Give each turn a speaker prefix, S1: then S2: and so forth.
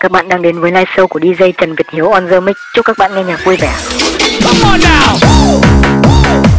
S1: Các bạn đang đến với live show của DJ Trần Việt Hiếu on the mic. Chúc các bạn nghe nhạc vui vẻ.
S2: Come on now.